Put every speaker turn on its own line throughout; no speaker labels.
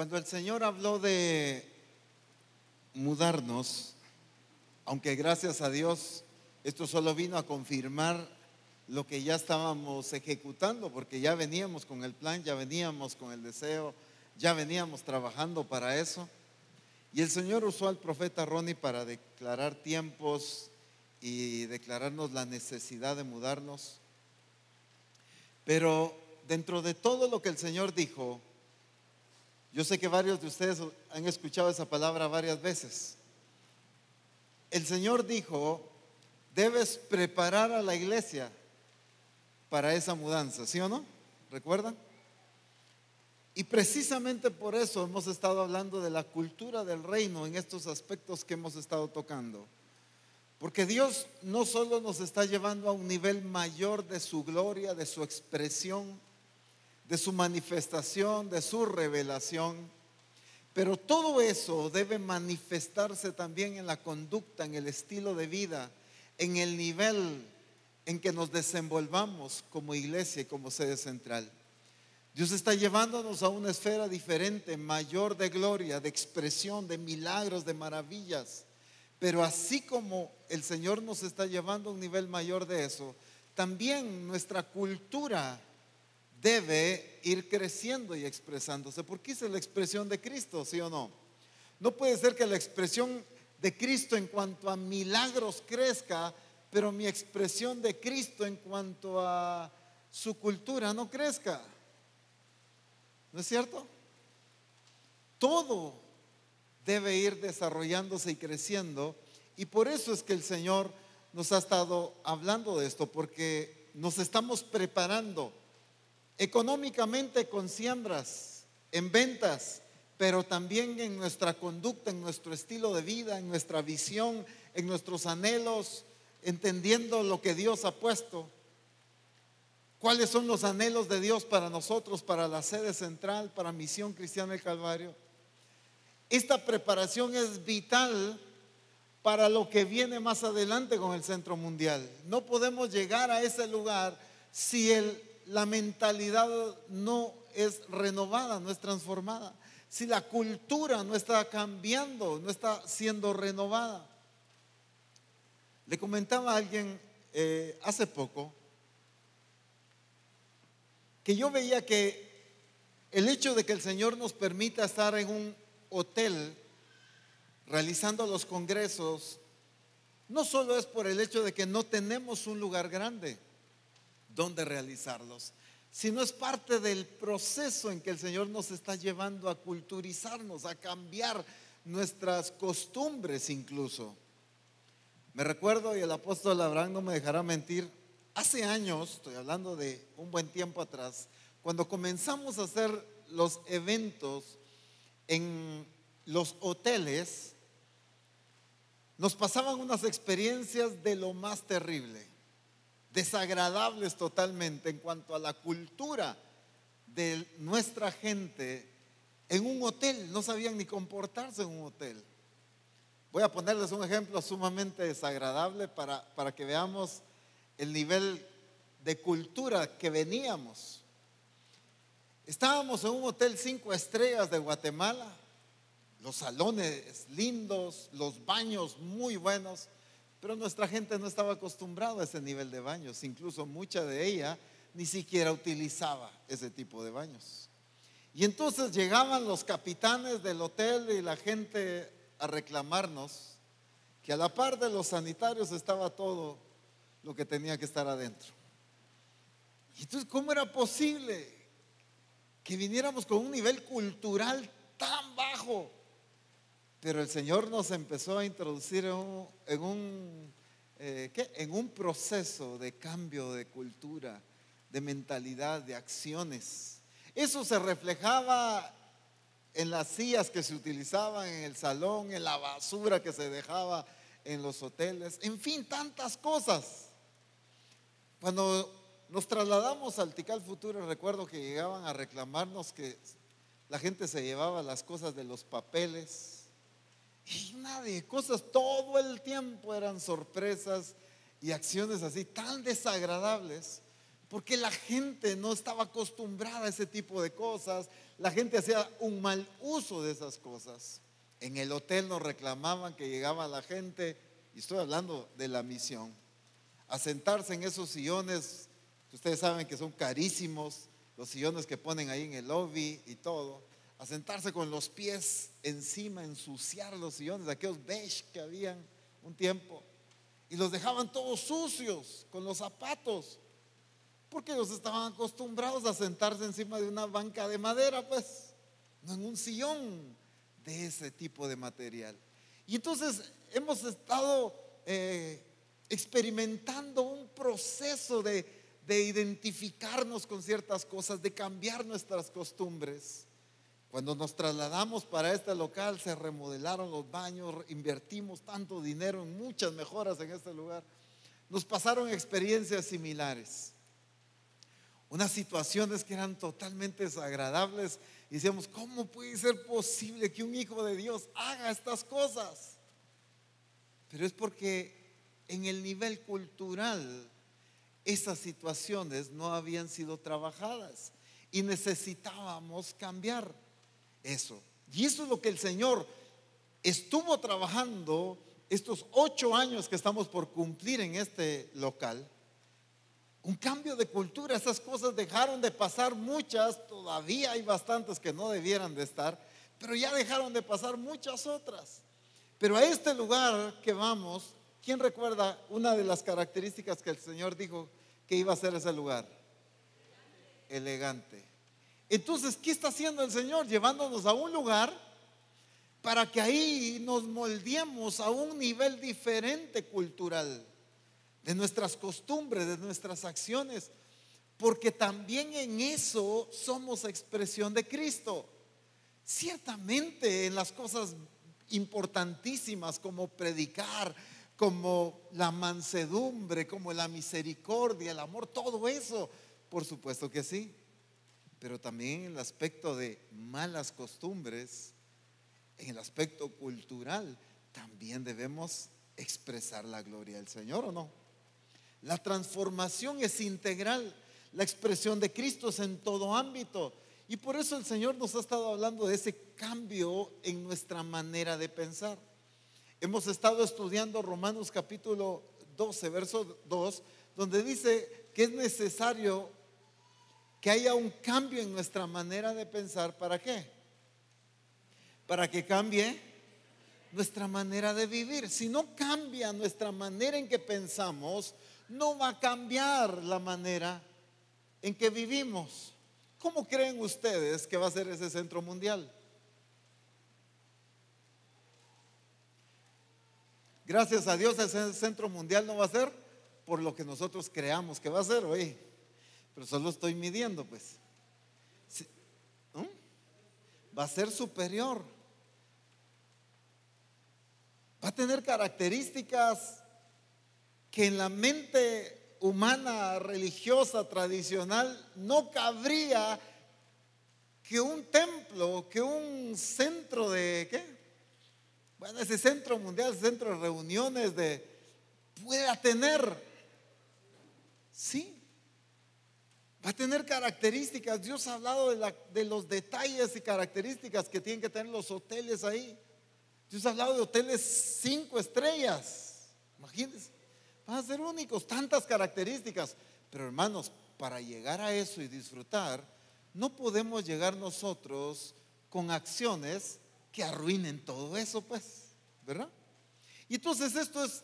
Cuando el Señor habló de mudarnos, aunque gracias a Dios esto solo vino a confirmar lo que ya estábamos ejecutando, porque ya veníamos con el plan, ya veníamos con el deseo, ya veníamos trabajando para eso. Y el Señor usó al profeta Ronnie para declarar tiempos y declararnos la necesidad de mudarnos. Pero dentro de todo lo que el Señor dijo, yo sé que varios de ustedes han escuchado esa palabra varias veces. El Señor dijo, debes preparar a la iglesia para esa mudanza, ¿sí o no? ¿Recuerdan? Y precisamente por eso hemos estado hablando de la cultura del reino en estos aspectos que hemos estado tocando. Porque Dios no solo nos está llevando a un nivel mayor de su gloria, de su expresión, de su manifestación, de su revelación, pero todo eso debe manifestarse también en la conducta, en el estilo de vida, en el nivel en que nos desenvolvamos como iglesia y como sede central. Dios está llevándonos a una esfera diferente, mayor de gloria, de expresión, de milagros, de maravillas. Pero así como el Señor nos está llevando a un nivel mayor de eso, también nuestra cultura debe ir creciendo y expresándose. Porque es la expresión de Cristo, ¿sí o no? No puede ser que la expresión de Cristo en cuanto a milagros crezca, pero mi expresión de Cristo en cuanto a su cultura no crezca. ¿No es cierto? Todo debe ir desarrollándose y creciendo y por eso es que el Señor nos ha estado hablando de esto, porque nos estamos preparando económicamente con siembras, en ventas, pero también en nuestra conducta, en nuestro estilo de vida, en nuestra visión, en nuestros anhelos, entendiendo lo que Dios ha puesto. ¿Cuáles son los anhelos de Dios para nosotros, para la sede central, para Misión Cristiana del Calvario? Esta preparación es vital para lo que viene más adelante con el Centro Mundial. No podemos llegar a ese lugar si la mentalidad no es renovada, no es transformada, si la cultura no está cambiando, no está siendo renovada. Le comentaba a alguien eh, hace poco que yo veía que el hecho de que el Señor nos permita estar en un hotel realizando los congresos, no solo es por el hecho de que no tenemos un lugar grande donde realizarlos, sino es parte del proceso en que el Señor nos está llevando a culturizarnos, a cambiar nuestras costumbres incluso. Me recuerdo, y el apóstol Abraham no me dejará mentir, hace años, estoy hablando de un buen tiempo atrás, cuando comenzamos a hacer los eventos en los hoteles, nos pasaban unas experiencias de lo más terrible, desagradables totalmente en cuanto a la cultura de nuestra gente en un hotel, no sabían ni comportarse en un hotel. Voy a ponerles un ejemplo sumamente desagradable para, para que veamos el nivel de cultura que veníamos. Estábamos en un hotel cinco estrellas de Guatemala, los salones lindos, los baños muy buenos, pero nuestra gente no estaba acostumbrada a ese nivel de baños, incluso mucha de ella ni siquiera utilizaba ese tipo de baños. Y entonces llegaban los capitanes del hotel y la gente a reclamarnos que a la par de los sanitarios estaba todo lo que tenía que estar adentro. Y entonces, ¿cómo era posible que viniéramos con un nivel cultural tan bajo? Pero el Señor nos empezó a introducir en un, eh, en un proceso de cambio de cultura, de mentalidad, de acciones. Eso se reflejaba en las sillas que se utilizaban en el salón, en la basura que se dejaba en los hoteles, en fin, tantas cosas. Cuando nos trasladamos al Tical Futuro, recuerdo que llegaban a reclamarnos que la gente se llevaba las cosas de los papeles y nadie, cosas todo el tiempo eran sorpresas y acciones así tan desagradables porque la gente no estaba acostumbrada a ese tipo de cosas, la gente hacía un mal uso de esas cosas. En el hotel nos reclamaban que llegaba la gente, y estoy hablando de la misión, a sentarse en esos sillones, ustedes saben que son carísimos, los sillones que ponen ahí en el lobby y todo, a sentarse con los pies encima, ensuciar los sillones, aquellos beige que habían un tiempo, y los dejaban todos sucios con los zapatos porque ellos estaban acostumbrados a sentarse encima de una banca de madera, pues, no en un sillón de ese tipo de material. Y entonces hemos estado eh, experimentando un proceso de, de identificarnos con ciertas cosas, de cambiar nuestras costumbres. Cuando nos trasladamos para este local, se remodelaron los baños, invertimos tanto dinero en muchas mejoras en este lugar. Nos pasaron experiencias similares unas situaciones que eran totalmente desagradables. Y decíamos, ¿cómo puede ser posible que un hijo de Dios haga estas cosas? Pero es porque en el nivel cultural esas situaciones no habían sido trabajadas y necesitábamos cambiar eso. Y eso es lo que el Señor estuvo trabajando estos ocho años que estamos por cumplir en este local un cambio de cultura. Esas cosas dejaron de pasar muchas, todavía hay bastantes que no debieran de estar, pero ya dejaron de pasar muchas otras. Pero a este lugar que vamos, ¿quién recuerda una de las características que el Señor dijo que iba a ser ese lugar? Elegante. Entonces, ¿qué está haciendo el Señor? Llevándonos a un lugar para que ahí nos moldeemos a un nivel diferente cultural de nuestras costumbres, de nuestras acciones, porque también en eso somos expresión de Cristo. Ciertamente en las cosas importantísimas como predicar, como la mansedumbre, como la misericordia, el amor, todo eso, por supuesto que sí. Pero también en el aspecto de malas costumbres, en el aspecto cultural, también debemos expresar la gloria del Señor o no. La transformación es integral. La expresión de Cristo es en todo ámbito. Y por eso el Señor nos ha estado hablando de ese cambio en nuestra manera de pensar. Hemos estado estudiando Romanos capítulo 12, verso 2, donde dice que es necesario que haya un cambio en nuestra manera de pensar. ¿Para qué? Para que cambie nuestra manera de vivir. Si no cambia nuestra manera en que pensamos, no va a cambiar la manera en que vivimos. ¿Cómo creen ustedes que va a ser ese centro mundial? Gracias a Dios ese centro mundial no va a ser por lo que nosotros creamos que va a ser hoy. Pero solo estoy midiendo, pues. Va a ser superior. Va a tener características que en la mente humana, religiosa, tradicional, no cabría que un templo, que un centro de, ¿qué? Bueno, ese centro mundial, centro de reuniones, de, pueda tener. Sí, va a tener características. Dios ha hablado de, los detalles y características que tienen que tener los hoteles ahí. Dios ha hablado de hoteles cinco estrellas. Imagínense. Van a ser únicos, tantas características. Pero hermanos, para llegar a eso y disfrutar, no podemos llegar nosotros con acciones que arruinen todo eso, pues, ¿verdad? Y entonces esto es,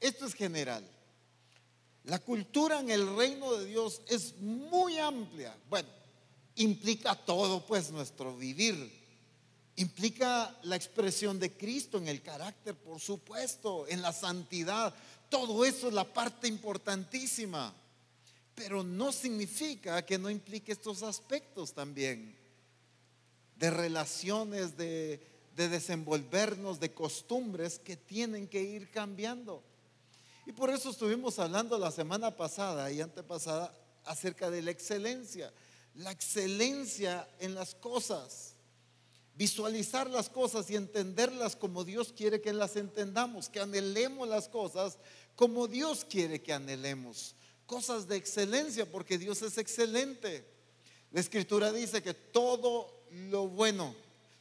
esto es general. La cultura en el reino de Dios es muy amplia. Bueno, implica todo, pues, nuestro vivir. Implica la expresión de Cristo en el carácter, por supuesto, en la santidad, todo eso es la parte importantísima. Pero no significa que no implique estos aspectos también. De relaciones, de, de desenvolvernos, de costumbres que tienen que ir cambiando. Y por eso estuvimos hablando la semana pasada y antepasada acerca de la excelencia. La excelencia en las cosas visualizar las cosas y entenderlas como Dios quiere que las entendamos, que anhelemos las cosas como Dios quiere que anhelemos, cosas de excelencia, porque Dios es excelente. La escritura dice que todo lo bueno,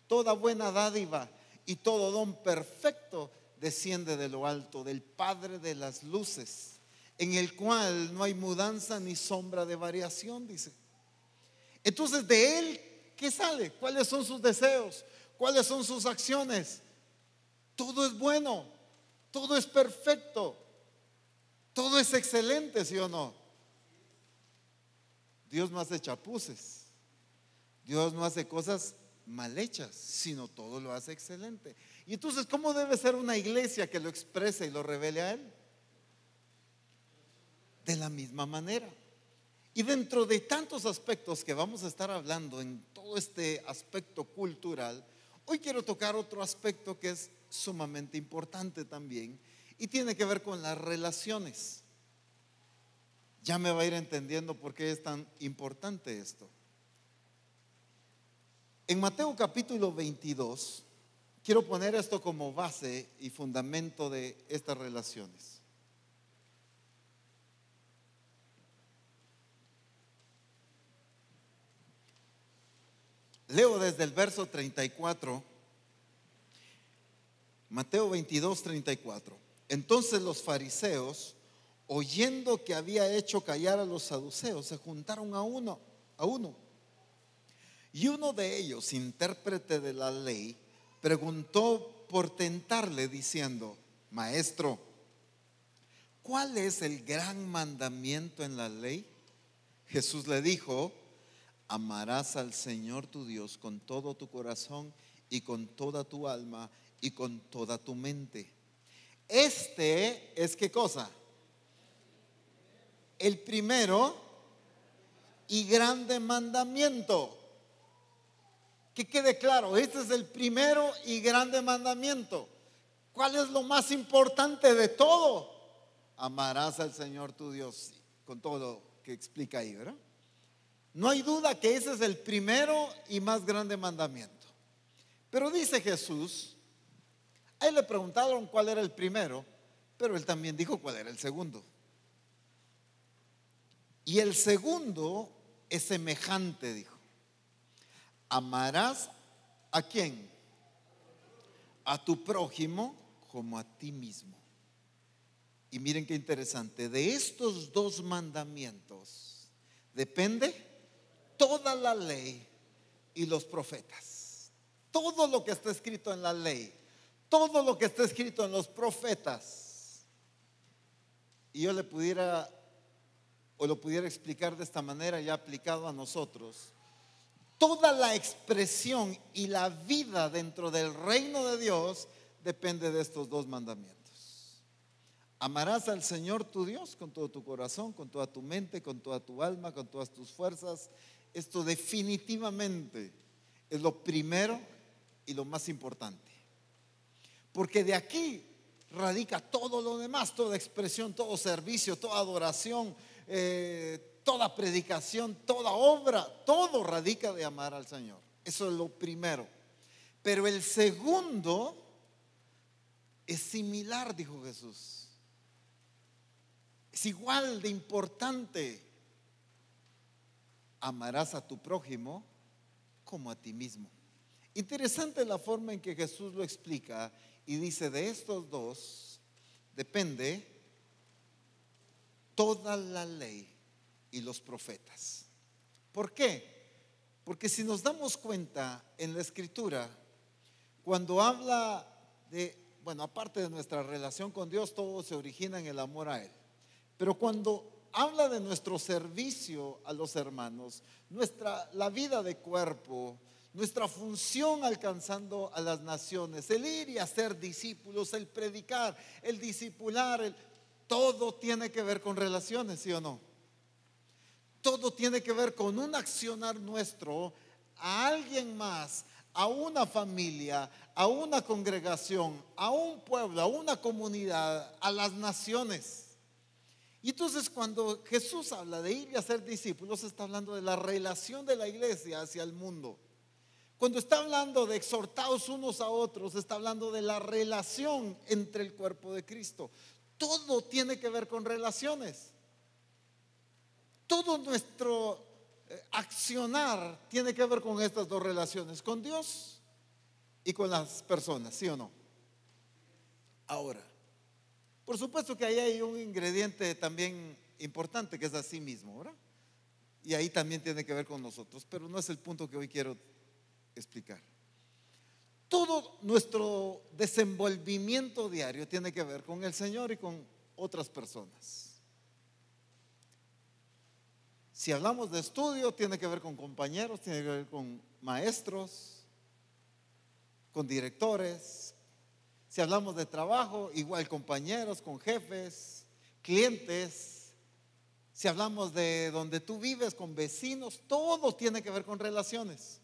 toda buena dádiva y todo don perfecto desciende de lo alto, del Padre de las luces, en el cual no hay mudanza ni sombra de variación, dice. Entonces, de Él, ¿qué sale? ¿Cuáles son sus deseos? ¿Cuáles son sus acciones? Todo es bueno, todo es perfecto, todo es excelente, ¿sí o no? Dios no hace chapuces, Dios no hace cosas mal hechas, sino todo lo hace excelente. Y entonces, ¿cómo debe ser una iglesia que lo exprese y lo revele a Él? De la misma manera. Y dentro de tantos aspectos que vamos a estar hablando en todo este aspecto cultural, hoy quiero tocar otro aspecto que es sumamente importante también y tiene que ver con las relaciones. Ya me va a ir entendiendo por qué es tan importante esto. En Mateo capítulo 22, quiero poner esto como base y fundamento de estas relaciones. Leo desde el verso 34, Mateo 22, 34. Entonces los fariseos, oyendo que había hecho callar a los saduceos, se juntaron a uno, a uno y uno de ellos, intérprete de la ley, preguntó por tentarle diciendo, Maestro, ¿cuál es el gran mandamiento en la ley? Jesús le dijo, amarás al Señor tu Dios con todo tu corazón y con toda tu alma y con toda tu mente. Este es qué cosa? El primero y grande mandamiento. Que quede claro, este es el primero y grande mandamiento. ¿Cuál es lo más importante de todo? Amarás al Señor tu Dios, con todo lo que explica ahí, ¿verdad? No hay duda que ese es el primero y más grande mandamiento. Pero dice Jesús, a él le preguntaron cuál era el primero, pero él también dijo cuál era el segundo. Y el segundo es semejante, dijo amarás a quién? A tu prójimo como a ti mismo. Y miren qué interesante, de estos dos mandamientos depende toda la ley y los profetas. Todo lo que está escrito en la ley, todo lo que está escrito en los profetas. Y yo le pudiera o lo pudiera explicar de esta manera ya aplicado a nosotros toda la expresión y la vida dentro del reino de Dios depende de estos dos mandamientos. Amarás al Señor tu Dios con todo tu corazón, con toda tu mente, con toda tu alma, con todas tus fuerzas. Esto definitivamente es lo primero y lo más importante. Porque de aquí radica todo lo demás, toda expresión, todo servicio, toda adoración, eh, toda predicación, toda obra, todo radica de amar al Señor. Eso es lo primero. Pero el segundo es similar, dijo Jesús. Es igual de importante. Amarás a tu prójimo como a ti mismo. Interesante la forma en que Jesús lo explica y dice, de estos dos depende toda la ley y los profetas. ¿Por qué? Porque si nos damos cuenta en la escritura, cuando habla de, bueno, aparte de nuestra relación con Dios, todo se origina en el amor a Él. Pero cuando habla de nuestro servicio a los hermanos, nuestra, la vida de cuerpo, nuestra función alcanzando a las naciones, el ir y hacer discípulos, el predicar, el discipular, el, todo tiene que ver con relaciones, ¿sí o no? Todo tiene que ver con un accionar nuestro a alguien más, a una familia, a una congregación, a un pueblo, a una comunidad, a las naciones. Y entonces cuando Jesús habla de ir y hacer discípulos, está hablando de la relación de la iglesia hacia el mundo. Cuando está hablando de exhortados unos a otros, está hablando de la relación entre el cuerpo de Cristo. Todo tiene que ver con relaciones. Todo nuestro eh, accionar tiene que ver con estas dos relaciones, con Dios y con las personas, ¿sí o no? Ahora, por supuesto que ahí hay un ingrediente también importante que es así mismo, ¿verdad? Y ahí también tiene que ver con nosotros, pero no es el punto que hoy quiero explicar. Todo nuestro desenvolvimiento diario tiene que ver con el Señor y con otras personas. Si hablamos de estudio, tiene que ver con compañeros, tiene que ver con maestros, con directores. Si hablamos de trabajo, igual compañeros, con jefes, clientes. Si hablamos de donde tú vives, con vecinos, todo tiene que ver con relaciones.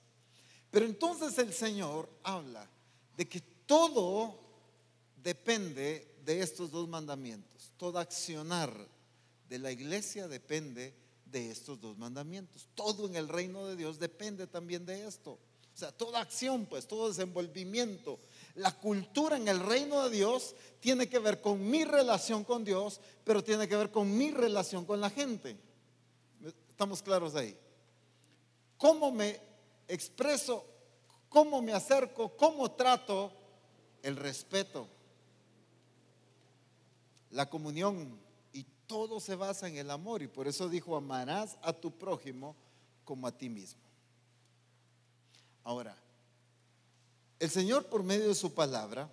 Pero entonces el Señor habla de que todo depende de estos dos mandamientos. Todo accionar de la iglesia depende de estos dos mandamientos. Todo en el reino de Dios depende también de esto. O sea, toda acción, pues, todo desenvolvimiento. La cultura en el reino de Dios tiene que ver con mi relación con Dios, pero tiene que ver con mi relación con la gente. ¿Estamos claros ahí? ¿Cómo me expreso? ¿Cómo me acerco? ¿Cómo trato? El respeto la comunión todo se basa en el amor y por eso dijo amarás a tu prójimo como a ti mismo. Ahora, el Señor por medio de su palabra,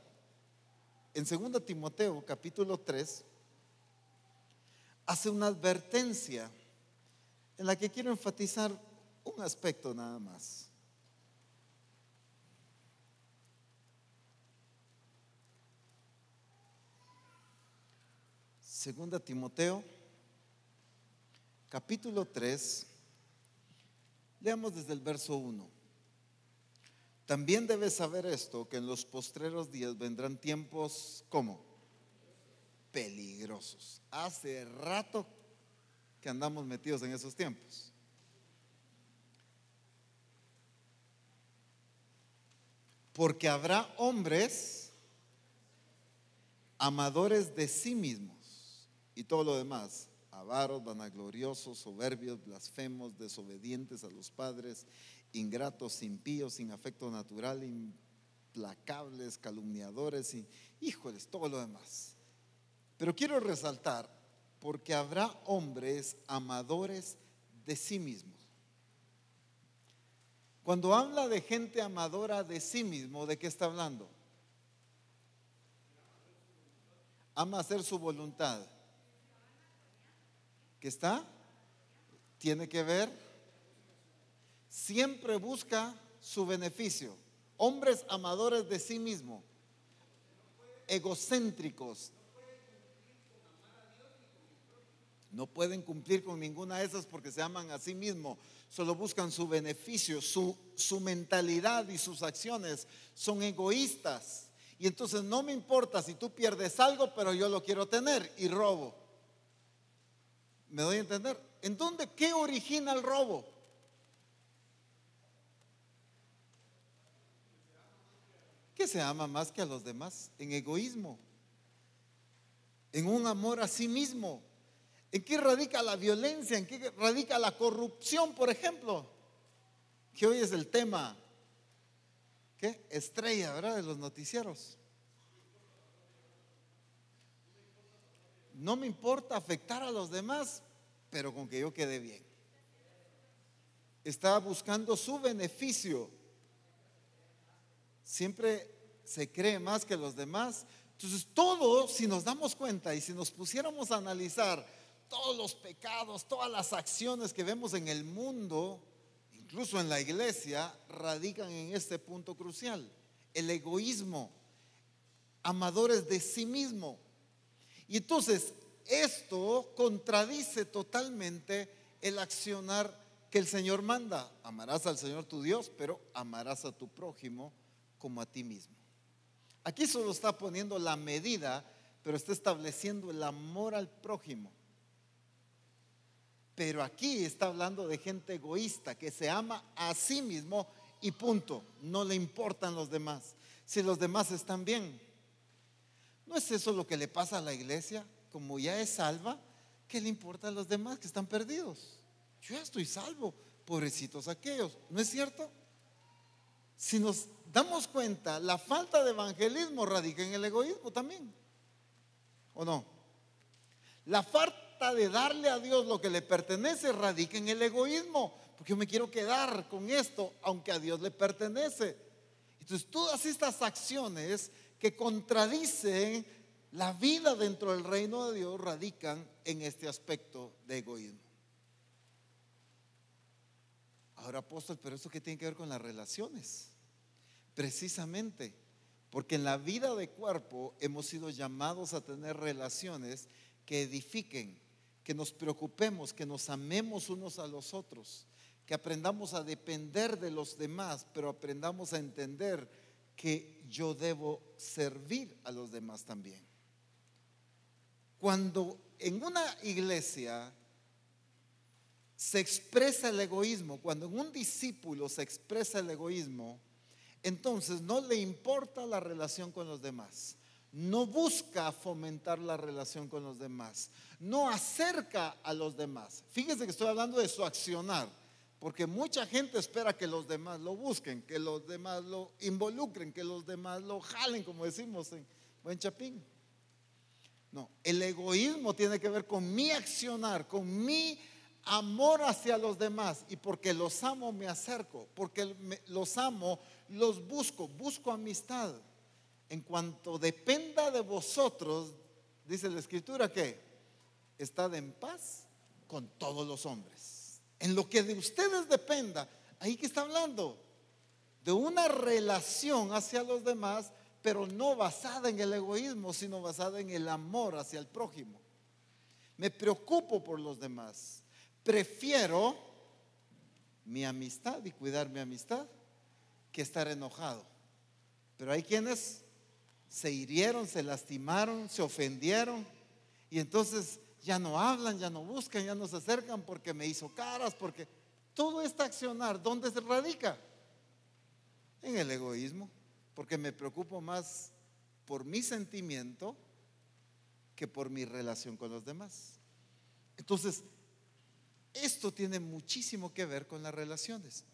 en 2 Timoteo capítulo 3, hace una advertencia en la que quiero enfatizar un aspecto nada más. Segunda Timoteo, capítulo 3, leamos desde el verso 1. También debes saber esto, que en los postreros días vendrán tiempos como peligrosos. Hace rato que andamos metidos en esos tiempos. Porque habrá hombres amadores de sí mismos y todo lo demás, avaros, vanagloriosos, soberbios, blasfemos, desobedientes a los padres, ingratos, impíos, sin afecto natural, implacables, calumniadores y híjoles, todo lo demás. Pero quiero resaltar, porque habrá hombres amadores de sí mismos. Cuando habla de gente amadora de sí mismo, ¿de qué está hablando? Ama hacer su voluntad que está, tiene que ver, siempre busca su beneficio. Hombres amadores de sí mismo, egocéntricos. No pueden cumplir con ninguna de esas porque se aman a sí mismos, solo buscan su beneficio, su, su mentalidad y sus acciones son egoístas. Y entonces no me importa si tú pierdes algo, pero yo lo quiero tener y robo. ¿Me doy a entender? ¿En dónde? ¿Qué origina el robo? Que se ama más que a los demás, en egoísmo, en un amor a sí mismo. ¿En qué radica la violencia? ¿En qué radica la corrupción, por ejemplo? Que hoy es el tema, ¿qué? Estrella, ¿verdad? De los noticieros. No me importa afectar a los demás, pero con que yo quede bien. Está buscando su beneficio. Siempre se cree más que los demás. Entonces, todo, si nos damos cuenta y si nos pusiéramos a analizar todos los pecados, todas las acciones que vemos en el mundo, incluso en la iglesia, radican en este punto crucial. El egoísmo, amadores de sí mismo. Y entonces, esto contradice totalmente el accionar que el Señor manda. Amarás al Señor tu Dios, pero amarás a tu prójimo como a ti mismo. Aquí solo está poniendo la medida, pero está estableciendo el amor al prójimo. Pero aquí está hablando de gente egoísta que se ama a sí mismo y punto. No le importan los demás. Si los demás están bien, ¿No es eso lo que le pasa a la iglesia? Como ya es salva, ¿qué le importa a los demás que están perdidos? yo ya estoy salvo, pobrecitos aquellos, ¿no es cierto? Si nos damos cuenta, la falta de evangelismo radica en el egoísmo también, ¿o no? La falta de darle a Dios lo que le pertenece radica en el egoísmo, porque yo me quiero quedar con esto, aunque a Dios le pertenece. Entonces, todas estas acciones que contradicen la vida dentro del reino de Dios radican en este aspecto de egoísmo. Ahora, apóstol, pero eso qué tiene que ver con las relaciones? Precisamente, porque en la vida de cuerpo hemos sido llamados a tener relaciones que edifiquen, que nos preocupemos, que nos amemos unos a los otros, que aprendamos a depender de los demás, pero aprendamos a entender que yo debo servir a los demás también. Cuando en una iglesia se expresa el egoísmo, cuando en un discípulo se expresa el egoísmo, entonces no le importa la relación con los demás, no busca fomentar la relación con los demás, no acerca a los demás. Fíjense que estoy hablando de su accionar, porque mucha gente espera que los demás lo busquen, que los demás lo involucren, que los demás lo jalen, como decimos en Buen Chapín. No, el egoísmo tiene que ver con mi accionar, con mi amor hacia los demás y porque los amo me acerco, porque los amo los busco, busco amistad. En cuanto dependa de vosotros, dice la escritura que estad en paz con todos los hombres. En lo que de ustedes dependa, ahí que está hablando de una relación hacia los demás, pero no basada en el egoísmo, sino basada en el amor hacia el prójimo. Me preocupo por los demás prefiero mi amistad y cuidar mi amistad que estar enojado. Pero hay quienes se hirieron, se lastimaron, se ofendieron y entonces ya no hablan, ya no buscan, ya no se acercan porque me hizo caras, porque todo este accionar, ¿dónde se radica? En el egoísmo, porque me preocupo más por mi sentimiento que por mi relación con los demás. Entonces, esto tiene muchísimo que ver con las relaciones.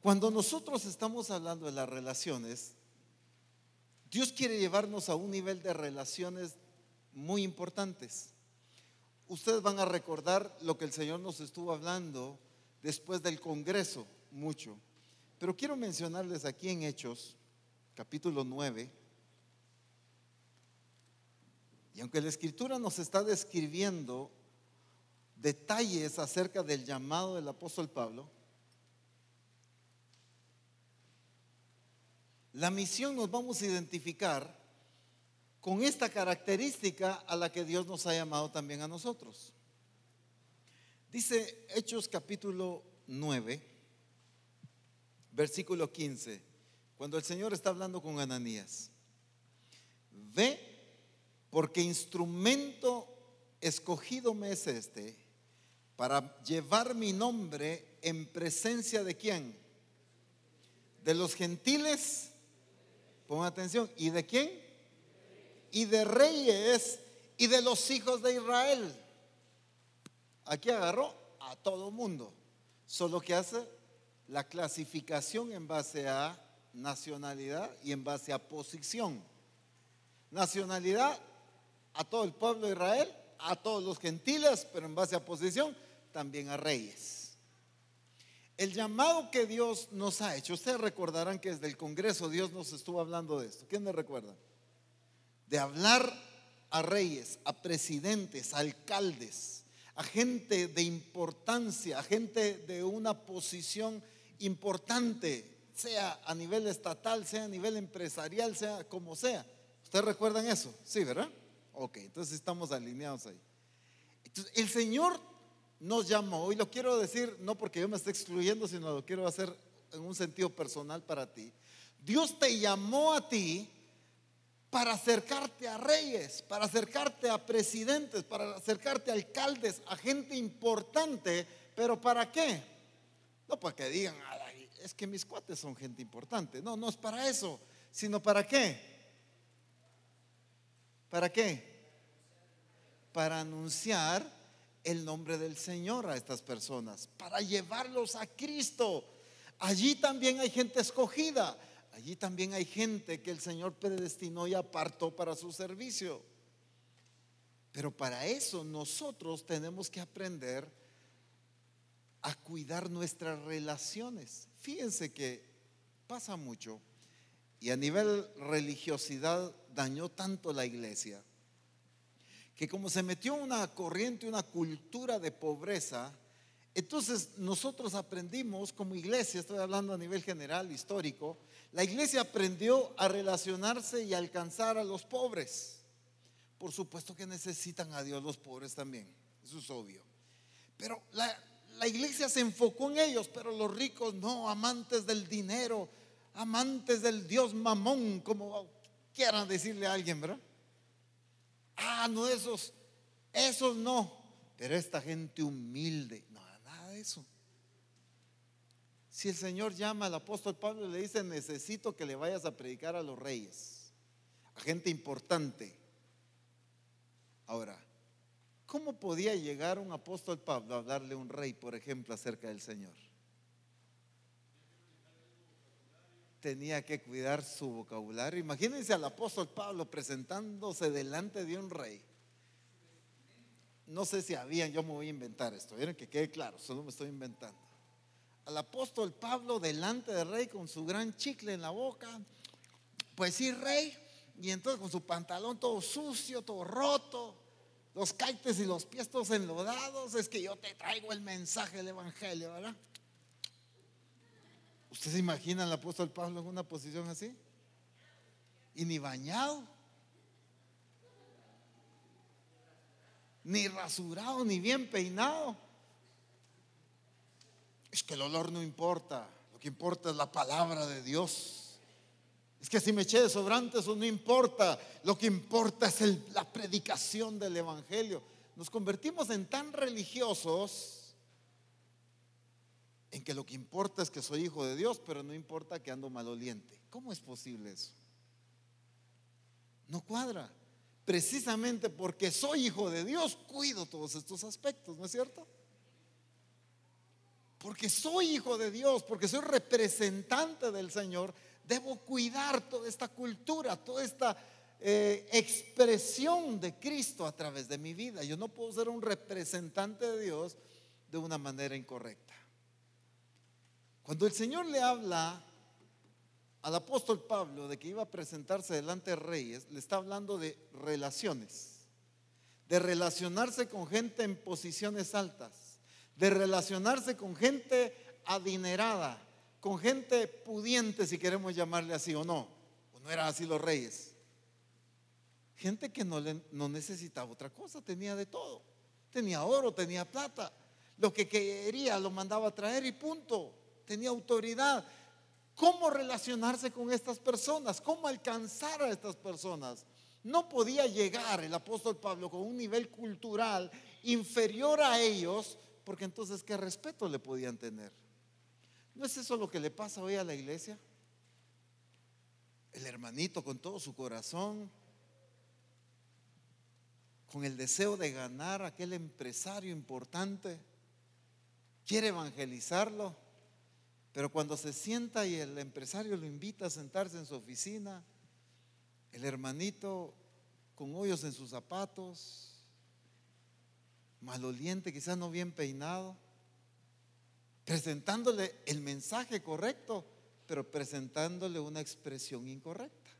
Cuando nosotros estamos hablando de las relaciones, Dios quiere llevarnos a un nivel de relaciones muy importantes. Ustedes van a recordar lo que el Señor nos estuvo hablando después del Congreso, mucho. Pero quiero mencionarles aquí en Hechos, capítulo 9, y aunque la escritura nos está describiendo detalles acerca del llamado del apóstol Pablo, la misión nos vamos a identificar con esta característica a la que Dios nos ha llamado también a nosotros. Dice Hechos capítulo 9, versículo 15, cuando el Señor está hablando con Ananías, ve porque instrumento escogido me es este para llevar mi nombre en presencia de quién? De los gentiles, pongan atención, ¿y de quién? Y de reyes y de los hijos de Israel. Aquí agarró a todo mundo, solo que hace la clasificación en base a nacionalidad y en base a posición. Nacionalidad a todo el pueblo de Israel, a todos los gentiles, pero en base a posición también a reyes. El llamado que Dios nos ha hecho, ustedes recordarán que desde el Congreso Dios nos estuvo hablando de esto. ¿Quién me recuerda? De hablar a reyes, a presidentes, a alcaldes, a gente de importancia, a gente de una posición importante, sea a nivel estatal, sea a nivel empresarial, sea como sea. ¿Ustedes recuerdan eso? Sí, ¿verdad? Ok, entonces estamos alineados ahí. Entonces, el Señor nos llamó, y lo quiero decir no porque yo me esté excluyendo, sino lo quiero hacer en un sentido personal para ti. Dios te llamó a ti para acercarte a reyes, para acercarte a presidentes, para acercarte a alcaldes, a gente importante, pero ¿para qué? No para que digan, es que mis cuates son gente importante. No, no es para eso, sino para qué. ¿Para qué? Para anunciar el nombre del Señor a estas personas, para llevarlos a Cristo. Allí también hay gente escogida, allí también hay gente que el Señor predestinó y apartó para su servicio. Pero para eso nosotros tenemos que aprender a cuidar nuestras relaciones. Fíjense que pasa mucho y a nivel religiosidad dañó tanto la iglesia que como se metió una corriente, una cultura de pobreza, entonces nosotros aprendimos como iglesia, estoy hablando a nivel general, histórico, la iglesia aprendió a relacionarse y alcanzar a los pobres. Por supuesto que necesitan a Dios los pobres también, eso es obvio. Pero la, iglesia se enfocó en ellos, pero los ricos no, amantes del dinero, amantes del Dios mamón, como quieran decirle a alguien, ¿verdad? Ah, no, esos, esos no, pero esta gente humilde, eso. Si el Señor llama al apóstol Pablo y le dice, necesito que le vayas a predicar a los reyes, a gente importante. Ahora, ¿cómo podía llegar un apóstol Pablo a hablarle a un rey, por ejemplo, acerca del Señor? tenía que cuidar su vocabulario. Imagínense al apóstol Pablo presentándose delante de un rey. No sé si habían, yo me voy a inventar esto, vieron que quede claro, solo me estoy inventando. Al apóstol Pablo delante del rey con su gran chicle en la boca, pues sí, rey, y entonces con su pantalón todo sucio, todo roto, los caites y los pies todos enlodados, es que yo te traigo el mensaje del evangelio, ¿verdad? ¿Usted se imagina al apóstol Pablo en una posición así? Y ni bañado, ni rasurado, ni bien peinado. Es que el olor no importa, lo que importa es la palabra de Dios. Es que si me eché de sobrante, eso no importa. Lo que importa es la predicación del Evangelio. Nos convertimos en tan religiosos en que lo que importa es que soy hijo de Dios, pero no importa que ando maloliente. ¿Cómo es posible eso? No cuadra. Precisamente porque soy hijo de Dios, cuido todos estos aspectos, ¿no es cierto? Porque soy hijo de Dios, porque soy representante del Señor, debo cuidar toda esta cultura, toda esta eh, expresión de Cristo a través de mi vida. Yo no puedo ser un representante de Dios de una manera incorrecta. Cuando el Señor le habla al apóstol Pablo de que iba a presentarse delante de reyes, le está hablando de relaciones, de relacionarse con gente en posiciones altas, de relacionarse con gente adinerada, con gente pudiente, si queremos llamarle así o no, o no eran así los reyes. Gente que no, no necesitaba otra cosa, tenía de todo. Tenía oro, tenía plata. Lo que quería lo mandaba a traer y punto tenía autoridad. ¿Cómo relacionarse con estas personas? ¿Cómo alcanzar a estas personas? No podía llegar el apóstol Pablo con un nivel cultural inferior a ellos, porque entonces qué respeto le podían tener. ¿No es eso lo que le pasa hoy a la iglesia? El hermanito con todo su corazón, con el deseo de ganar a aquel empresario importante, quiere evangelizarlo pero cuando se sienta y el empresario lo invita a sentarse en su oficina, el hermanito con hoyos en sus zapatos, maloliente, quizás no bien peinado, presentándole el mensaje correcto, pero presentándole una expresión incorrecta.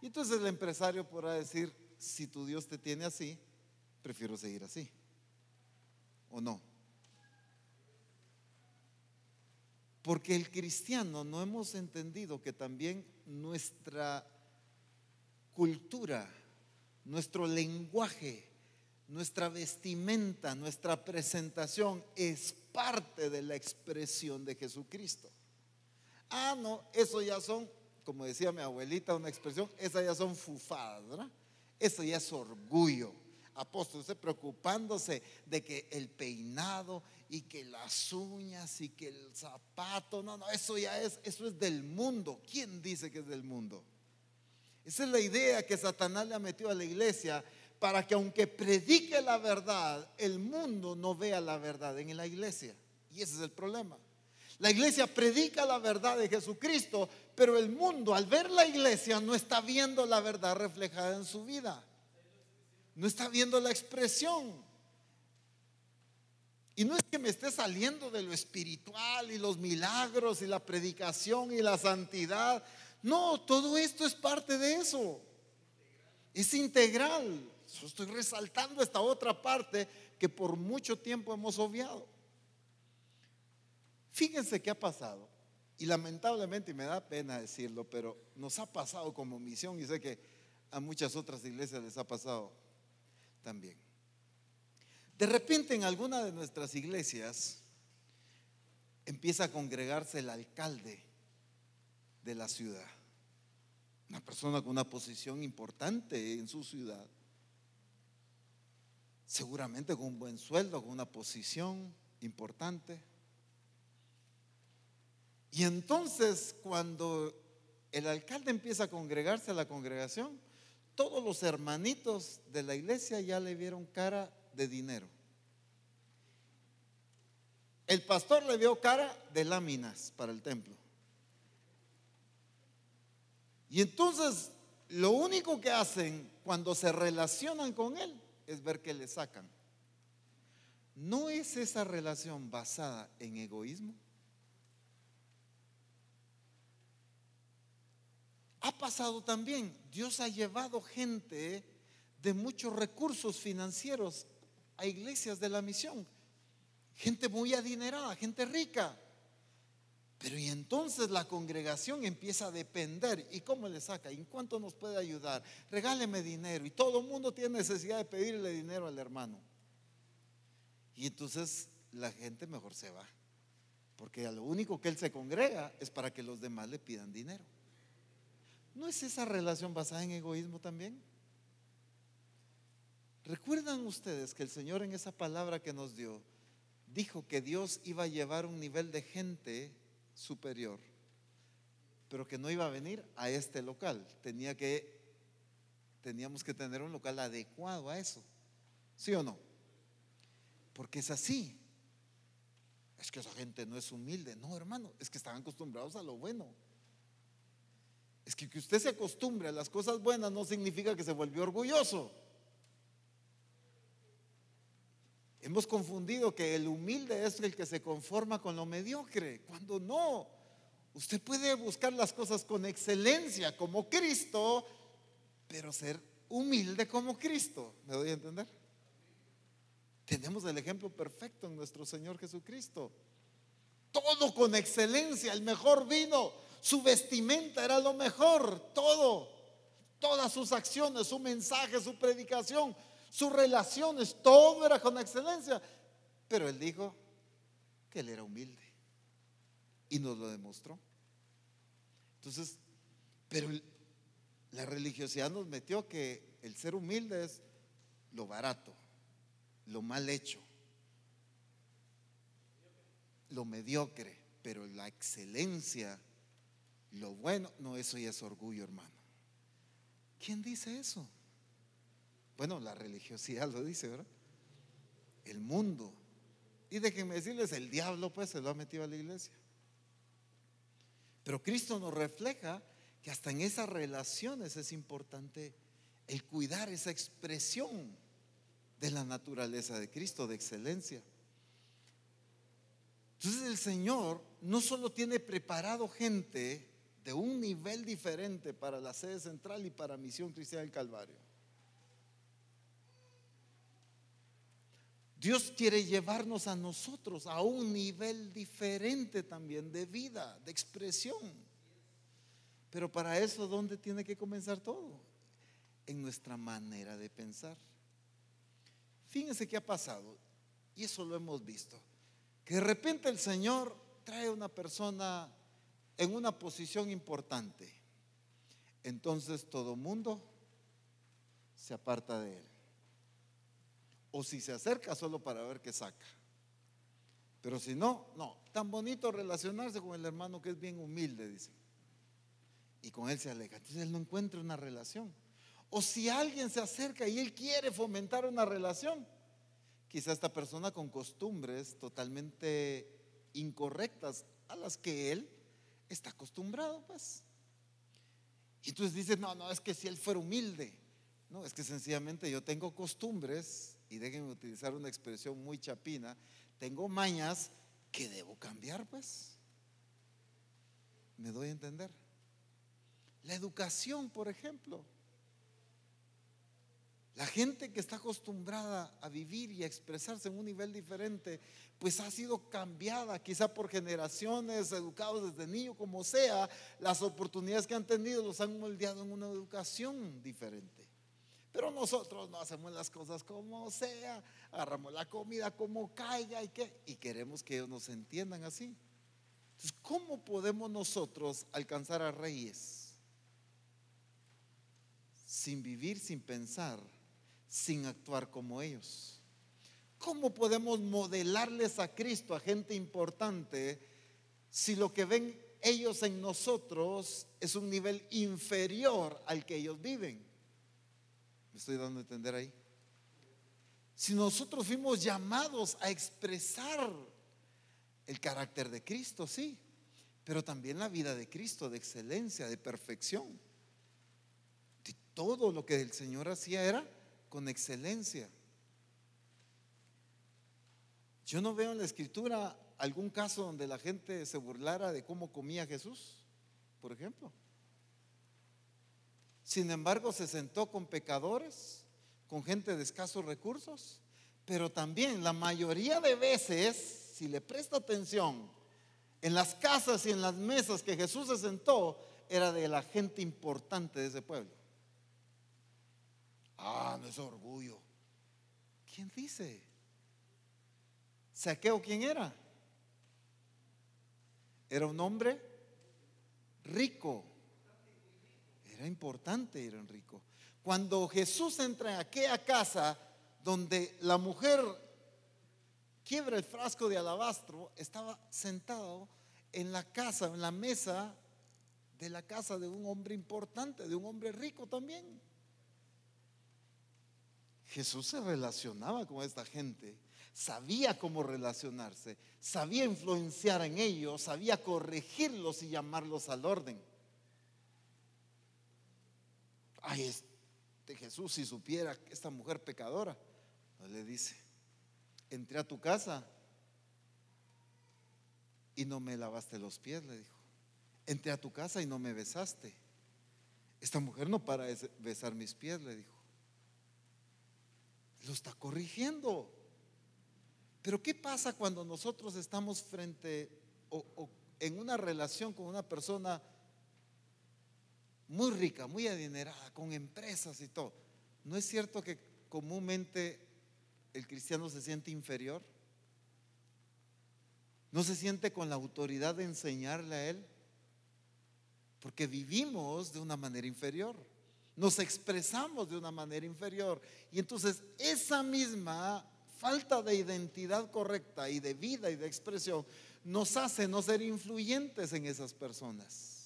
Y entonces el empresario podrá decir, si tu Dios te tiene así, prefiero seguir así. ¿O no? Porque el cristiano no hemos entendido que también nuestra cultura, nuestro lenguaje, nuestra vestimenta, nuestra presentación es parte de la expresión de Jesucristo. Ah, no, eso ya son, como decía mi abuelita, una expresión, esas ya son fufadas, ¿verdad? Eso ya es orgullo apóstol, usted preocupándose de que el peinado y que las uñas y que el zapato, no, no, eso ya es, eso es del mundo. ¿Quién dice que es del mundo? Esa es la idea que Satanás le ha metido a la iglesia para que aunque predique la verdad, el mundo no vea la verdad en la iglesia. Y ese es el problema. La iglesia predica la verdad de Jesucristo, pero el mundo al ver la iglesia no está viendo la verdad reflejada en su vida. No está viendo la expresión. Y no es que me esté saliendo de lo espiritual y los milagros y la predicación y la santidad. No, todo esto es parte de eso. Es integral. Yo estoy resaltando esta otra parte que por mucho tiempo hemos obviado. Fíjense qué ha pasado. Y lamentablemente, y me da pena decirlo, pero nos ha pasado como misión y sé que a muchas otras iglesias les ha pasado también. De repente en alguna de nuestras iglesias empieza a congregarse el alcalde de la ciudad, una persona con una posición importante en su ciudad, seguramente con un buen sueldo, con una posición importante. Y entonces cuando el alcalde empieza a congregarse a la congregación, todos los hermanitos de la iglesia ya le vieron cara de dinero. El pastor le vio cara de láminas para el templo. Y entonces lo único que hacen cuando se relacionan con él es ver que le sacan. ¿No es esa relación basada en egoísmo? Ha pasado también, Dios ha llevado gente de muchos recursos financieros a iglesias de la misión. Gente muy adinerada, gente rica. Pero y entonces la congregación empieza a depender. ¿Y cómo le saca? ¿En cuánto nos puede ayudar? Regáleme dinero. Y todo el mundo tiene necesidad de pedirle dinero al hermano. Y entonces la gente mejor se va. Porque a lo único que él se congrega es para que los demás le pidan dinero. ¿No es esa relación basada en egoísmo también? ¿Recuerdan ustedes que el Señor en esa palabra que nos dio dijo que Dios iba a llevar un nivel de gente superior, pero que no iba a venir a este local? Tenía que teníamos que tener un local adecuado a eso. ¿Sí o no? Porque es así. Es que esa gente no es humilde. No, hermano, es que están acostumbrados a lo bueno. Es que que usted se acostumbre a las cosas buenas no significa que se volvió orgulloso. Hemos confundido que el humilde es el que se conforma con lo mediocre, cuando no. Usted puede buscar las cosas con excelencia como Cristo, pero ser humilde como Cristo. ¿Me doy a entender? Tenemos el ejemplo perfecto en nuestro Señor Jesucristo. Todo con excelencia, el mejor vino, su vestimenta era lo mejor, todo, todas sus acciones, su mensaje, su predicación, sus relaciones, todo era con excelencia. Pero él dijo que él era humilde y nos lo demostró. Entonces, pero la religiosidad nos metió que el ser humilde es lo barato, lo mal hecho, lo mediocre, pero la excelencia, lo bueno, no, eso ya es orgullo, hermano. ¿Quién dice eso? Bueno, la religiosidad lo dice, ¿verdad? El mundo. Y déjenme decirles, el diablo pues se lo ha metido a la iglesia. Pero Cristo nos refleja que hasta en esas relaciones es importante el cuidar esa expresión de la naturaleza de Cristo, de excelencia. Entonces el Señor no solo tiene preparado gente de un nivel diferente para la sede central y para Misión Cristiana del Calvario. Dios quiere llevarnos a nosotros a un nivel diferente también de vida, de expresión. Pero para eso, ¿dónde tiene que comenzar todo? En nuestra manera de pensar. Fíjense qué ha pasado, y eso lo hemos visto, que de repente el Señor trae una persona en una posición importante. Entonces todo mundo se aparta de él. O si se acerca solo para ver qué saca. Pero si no, no. Tan bonito relacionarse con el hermano que es bien humilde, dice. Y con él se aleja. Entonces él no encuentra una relación. O si alguien se acerca y él quiere fomentar una relación, quizá esta persona con costumbres totalmente incorrectas a las que él está acostumbrado, pues. Y entonces dices, no, no, es que si él fuera humilde, no, es que sencillamente yo tengo costumbres, y déjenme utilizar una expresión muy chapina, tengo mañas que debo cambiar, pues. ¿Me doy a entender? La educación, por ejemplo. La gente que está acostumbrada a vivir y a expresarse en un nivel diferente, pues ha sido cambiada, quizá por generaciones, educados desde niño, como sea, las oportunidades que han tenido los han moldeado en una educación diferente. Pero nosotros no hacemos las cosas como sea, agarramos la comida como caiga y, que, y queremos que ellos nos entiendan así. Entonces, ¿cómo podemos nosotros alcanzar a reyes sin vivir, sin pensar? Sin actuar como ellos? ¿Cómo podemos modelarles a Cristo, a gente importante, si lo que ven ellos en nosotros es un nivel inferior al que ellos viven? ¿Me estoy dando a entender ahí? Si nosotros fuimos llamados a expresar el carácter de Cristo, sí, pero también la vida de Cristo, de excelencia, de perfección. todo lo que el Señor hacía era con excelencia. Yo no veo en la escritura algún caso donde la gente se burlara de cómo comía Jesús, por ejemplo. Sin embargo, se sentó con pecadores, con gente de escasos recursos, pero también la mayoría de veces, si le presta atención, en las casas y en las mesas que Jesús se sentó, era de la gente importante de ese pueblo. Ah, no es orgullo. ¿Quién dice? ¿Saqueo quién era? Era un hombre rico. Era importante, era un rico. Cuando Jesús entra en aquella casa donde la mujer quiebra el frasco de alabastro, estaba sentado en la casa, en la mesa de la casa de un hombre importante, de un hombre rico también. Jesús se relacionaba con esta gente, sabía cómo relacionarse, sabía influenciar en ellos, sabía corregirlos y llamarlos al orden. Ay, este Jesús, si supiera que esta mujer pecadora, le dice, entré a tu casa y no me lavaste los pies, le dijo. Entré a tu casa y no me besaste. Esta mujer no para de besar mis pies, le dijo lo está corrigiendo. Pero ¿qué pasa cuando nosotros estamos frente o, en una relación con una persona muy rica, muy adinerada, con empresas y todo? ¿No es cierto que comúnmente el cristiano se siente inferior? ¿No se siente con la autoridad de enseñarle a él? Porque vivimos de una manera inferior nos expresamos de una manera inferior. Y entonces esa misma falta de identidad correcta y de vida y de expresión nos hace no ser influyentes en esas personas.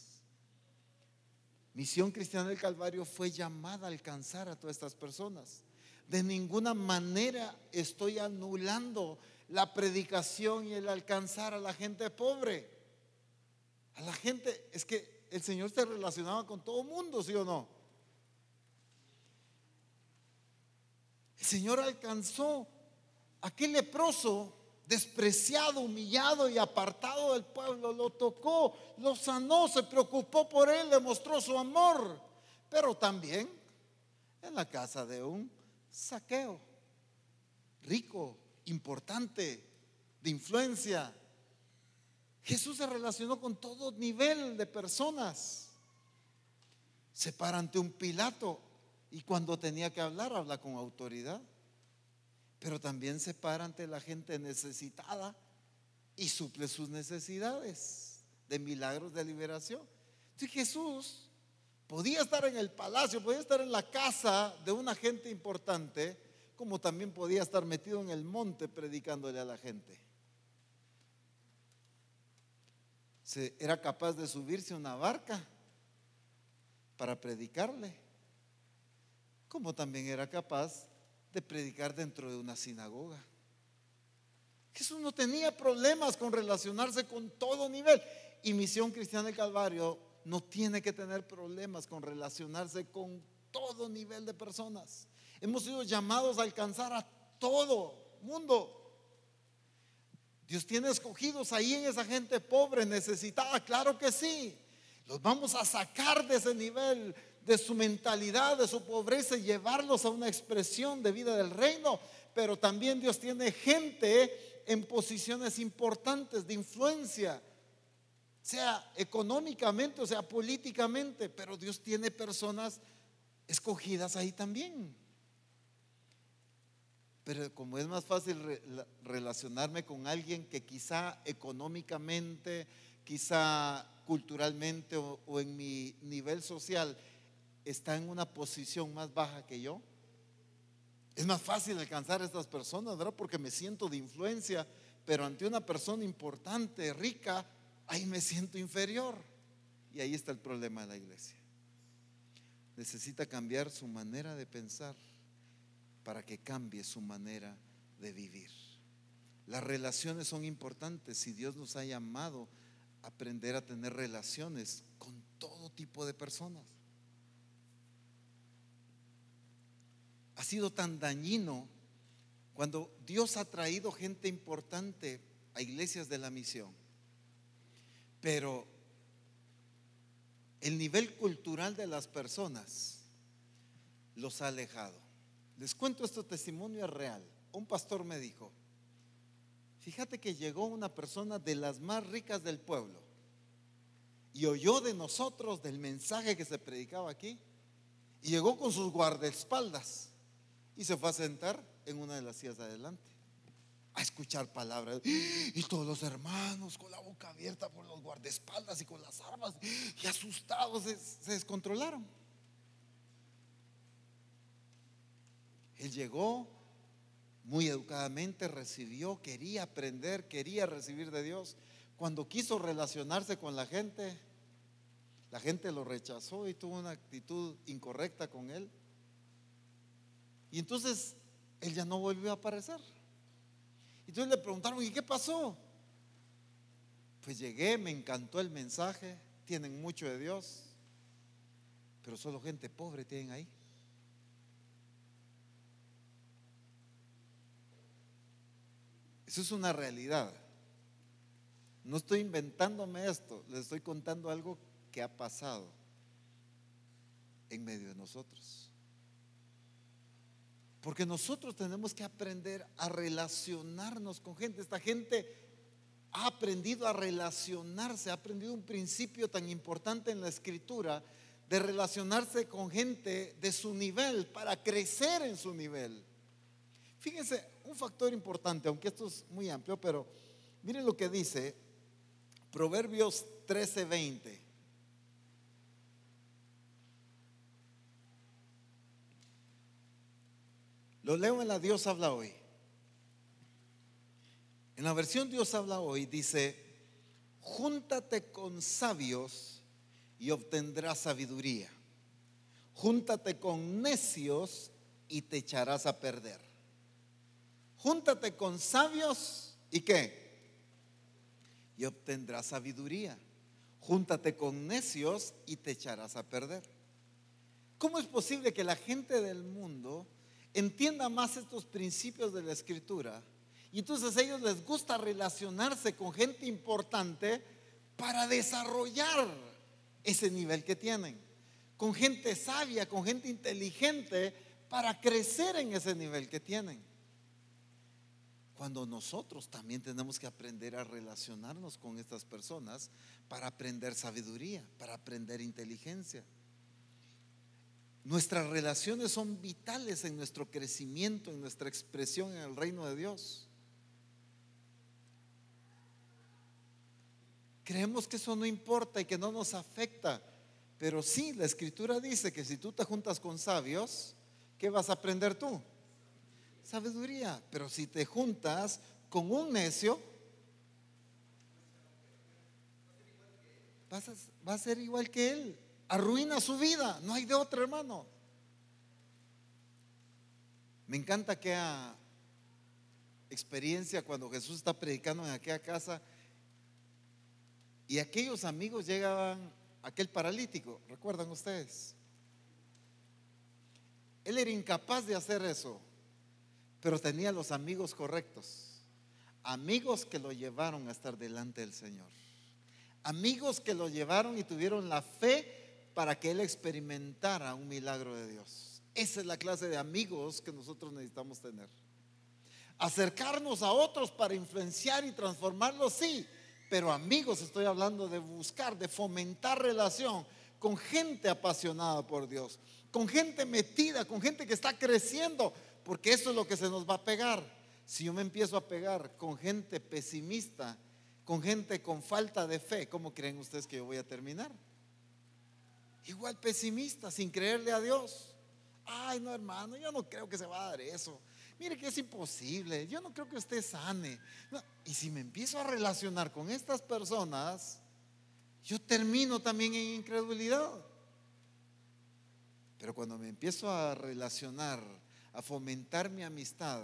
Misión Cristiana del Calvario fue llamada a alcanzar a todas estas personas. De ninguna manera estoy anulando la predicación y el alcanzar a la gente pobre. A la gente, es que el Señor se relacionaba con todo mundo, ¿sí o no? El Señor alcanzó a aquel leproso despreciado, humillado y apartado del pueblo, lo tocó, lo sanó, se preocupó por él, le mostró su amor, pero también en la casa de un saqueo, rico, importante, de influencia. Jesús se relacionó con todo nivel de personas. Se para ante un Pilato y cuando tenía que hablar, habla con autoridad. Pero también se para ante la gente necesitada y suple sus necesidades de milagros de liberación. Entonces Jesús podía estar en el palacio, podía estar en la casa de una gente importante, como también podía estar metido en el monte predicándole a la gente. Se, era capaz de subirse a una barca para predicarle como también era capaz de predicar dentro de una sinagoga. Jesús no tenía problemas con relacionarse con todo nivel. Y Misión Cristiana del Calvario no tiene que tener problemas con relacionarse con todo nivel de personas. Hemos sido llamados a alcanzar a todo mundo. Dios tiene escogidos ahí en esa gente pobre, necesitada, claro que sí. Los vamos a sacar de ese nivel, de su mentalidad, de su pobreza y llevarlos a una expresión de vida del reino. Pero también Dios tiene gente en posiciones importantes de influencia, sea económicamente o sea políticamente, pero Dios tiene personas escogidas ahí también. Pero como es más fácil relacionarme con alguien que quizá económicamente, quizá culturalmente o, o, en mi nivel social está en una posición más baja que yo, es más fácil alcanzar a estas personas, ¿verdad? Porque me siento de influencia, pero ante una persona importante, rica, ahí me siento inferior. Y ahí está el problema de la iglesia. Necesita cambiar su manera de pensar para que cambie su manera de vivir. Las relaciones son importantes. Si Dios nos ha llamado a aprender a tener relaciones con todo tipo de personas. Ha sido tan dañino cuando Dios ha traído gente importante a iglesias de la misión. Pero el nivel cultural de las personas los ha alejado. Les cuento este testimonio real. Un pastor me dijo, fíjate que llegó una persona de las más ricas del pueblo y oyó de nosotros, del mensaje que se predicaba aquí, y llegó con sus guardaespaldas y se fue a sentar en una de las sillas de adelante a escuchar palabras. Y todos los hermanos con la boca abierta por los guardaespaldas y con las armas y asustados se, se descontrolaron. Él llegó muy educadamente, recibió, quería aprender, quería recibir de Dios. Cuando quiso relacionarse con la gente, la gente lo rechazó y tuvo una actitud incorrecta con él. Y entonces él ya no volvió a aparecer. Entonces le preguntaron, ¿y qué pasó? Pues llegué, me encantó el mensaje, tienen mucho de Dios, pero solo gente pobre tienen ahí. Eso es una realidad. No estoy inventándome esto, les estoy contando algo que ha pasado en medio de nosotros. Porque nosotros tenemos que aprender a relacionarnos con gente. Esta gente ha aprendido a relacionarse, ha aprendido un principio tan importante en la escritura de relacionarse con gente de su nivel para crecer en su nivel. Fíjense, un factor importante, aunque esto es muy amplio, pero miren lo que dice Proverbios 13:20. Lo leo en la Dios habla hoy. En la versión Dios habla hoy dice, júntate con sabios y obtendrás sabiduría. Júntate con necios y te echarás a perder. Júntate con sabios y qué? Y obtendrás sabiduría. Júntate con necios y te echarás a perder. ¿Cómo es posible que la gente del mundo entienda más estos principios de la escritura. Y entonces a ellos les gusta relacionarse con gente importante para desarrollar ese nivel que tienen. Con gente sabia, con gente inteligente, para crecer en ese nivel que tienen. Cuando nosotros también tenemos que aprender a relacionarnos con estas personas para aprender sabiduría, para aprender inteligencia. Nuestras relaciones son vitales en nuestro crecimiento, en nuestra expresión en el reino de Dios. Creemos que eso no importa y que no nos afecta, pero sí, la escritura dice que si tú te juntas con sabios, ¿qué vas a aprender tú? Sabiduría, pero si te juntas con un necio, vas a, va a ser igual que él arruina su vida. No hay de otro, hermano. Me encanta aquella experiencia cuando Jesús está predicando en aquella casa y aquellos amigos llegaban, aquel paralítico, ¿recuerdan ustedes? Él era incapaz de hacer eso, pero tenía los amigos correctos. Amigos que lo llevaron a estar delante del Señor. Amigos que lo llevaron y tuvieron la fe para que él experimentara un milagro de Dios. Esa es la clase de amigos que nosotros necesitamos tener. Acercarnos a otros para influenciar y transformarlos, sí, pero amigos estoy hablando de buscar, de fomentar relación con gente apasionada por Dios, con gente metida, con gente que está creciendo, porque eso es lo que se nos va a pegar. Si yo me empiezo a pegar con gente pesimista, con gente con falta de fe, ¿cómo creen ustedes que yo voy a terminar? Igual pesimista, sin creerle a Dios. Ay, no, hermano, yo no creo que se va a dar eso. Mire que es imposible. Yo no creo que usted sane. y si me empiezo a relacionar con estas personas, yo termino también en incredulidad. Pero cuando me empiezo a relacionar, a fomentar mi amistad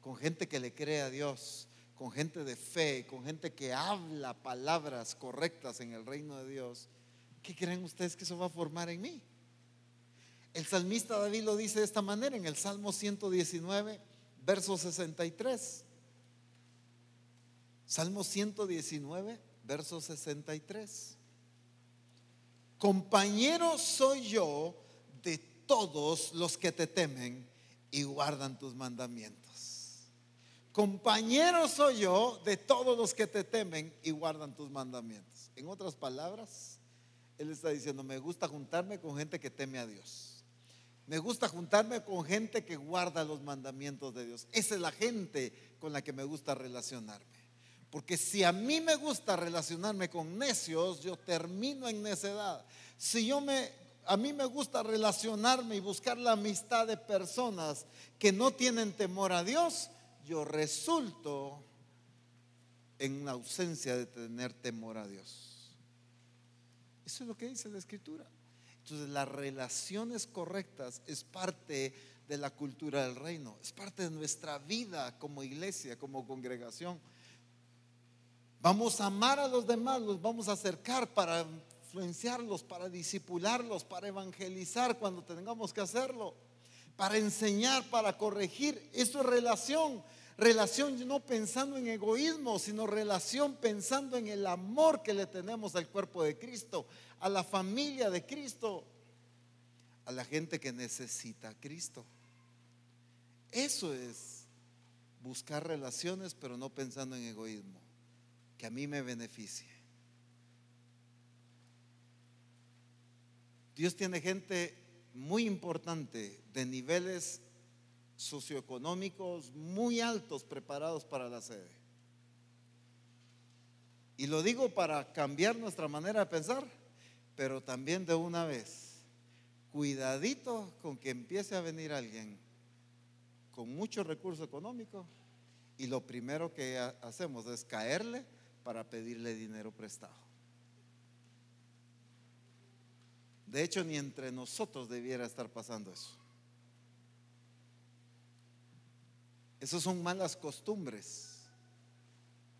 con gente que le cree a Dios, con gente de fe, con gente que habla palabras correctas en el reino de Dios, ¿qué creen ustedes que eso va a formar en mí? El salmista David lo dice de esta manera en el Salmo 119, verso 63. Salmo 119, verso 63. Compañero soy yo de todos los que te temen y guardan tus mandamientos. Compañero soy yo de todos los que te temen y guardan tus mandamientos. En otras palabras, él está diciendo, me gusta juntarme con gente que teme a Dios. Me gusta juntarme con gente que guarda los mandamientos de Dios. Esa es la gente con la que me gusta relacionarme. Porque si a mí me gusta relacionarme con necios, yo termino en necedad. Si yo me a mí me gusta relacionarme y buscar la amistad de personas que no tienen temor a Dios, yo resulto en la ausencia de tener temor a Dios. Eso es lo que dice la escritura. Entonces las relaciones correctas es parte de la cultura del reino, es parte de nuestra vida como iglesia, como congregación. Vamos a amar a los demás, los vamos a acercar para influenciarlos, para disipularlos, para evangelizar cuando tengamos que hacerlo, para enseñar, para corregir. Eso es relación. Relación no pensando en egoísmo, sino relación pensando en el amor que le tenemos al cuerpo de Cristo, a la familia de Cristo, a la gente que necesita a Cristo. Eso es buscar relaciones, pero no pensando en egoísmo que a mí me beneficie. Dios tiene gente muy importante de niveles socioeconómicos muy altos preparados para la sede. Y lo digo para cambiar nuestra manera de pensar, pero también de una vez, cuidadito con que empiece a venir alguien con mucho recurso económico y lo primero que hacemos es caerle para pedirle dinero prestado. De hecho, ni entre nosotros debiera estar pasando eso. Esos son malas costumbres,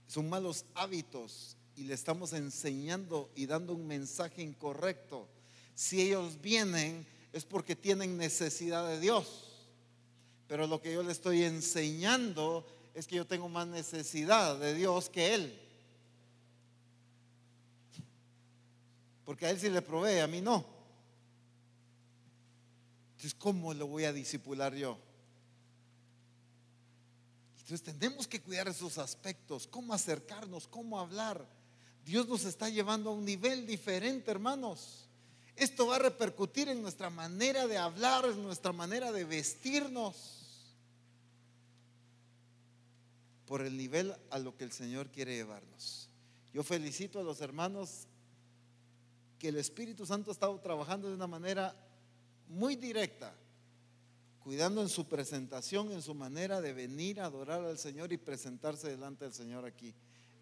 son malos hábitos y le estamos enseñando y dando un mensaje incorrecto. Si ellos vienen es porque tienen necesidad de Dios, pero lo que yo le estoy enseñando es que yo tengo más necesidad de Dios que Él. Porque a él sí le provee, a mí no. Entonces, ¿cómo lo voy a disipular yo? Entonces tenemos que cuidar esos aspectos, cómo acercarnos, cómo hablar. Dios nos está llevando a un nivel diferente, hermanos. Esto va a repercutir en nuestra manera de hablar, en nuestra manera de vestirnos, por el nivel a lo que el Señor quiere llevarnos. Yo felicito a los hermanos que el Espíritu Santo ha estado trabajando de una manera muy directa, cuidando en su presentación, en su manera de venir a adorar al Señor y presentarse delante del Señor aquí,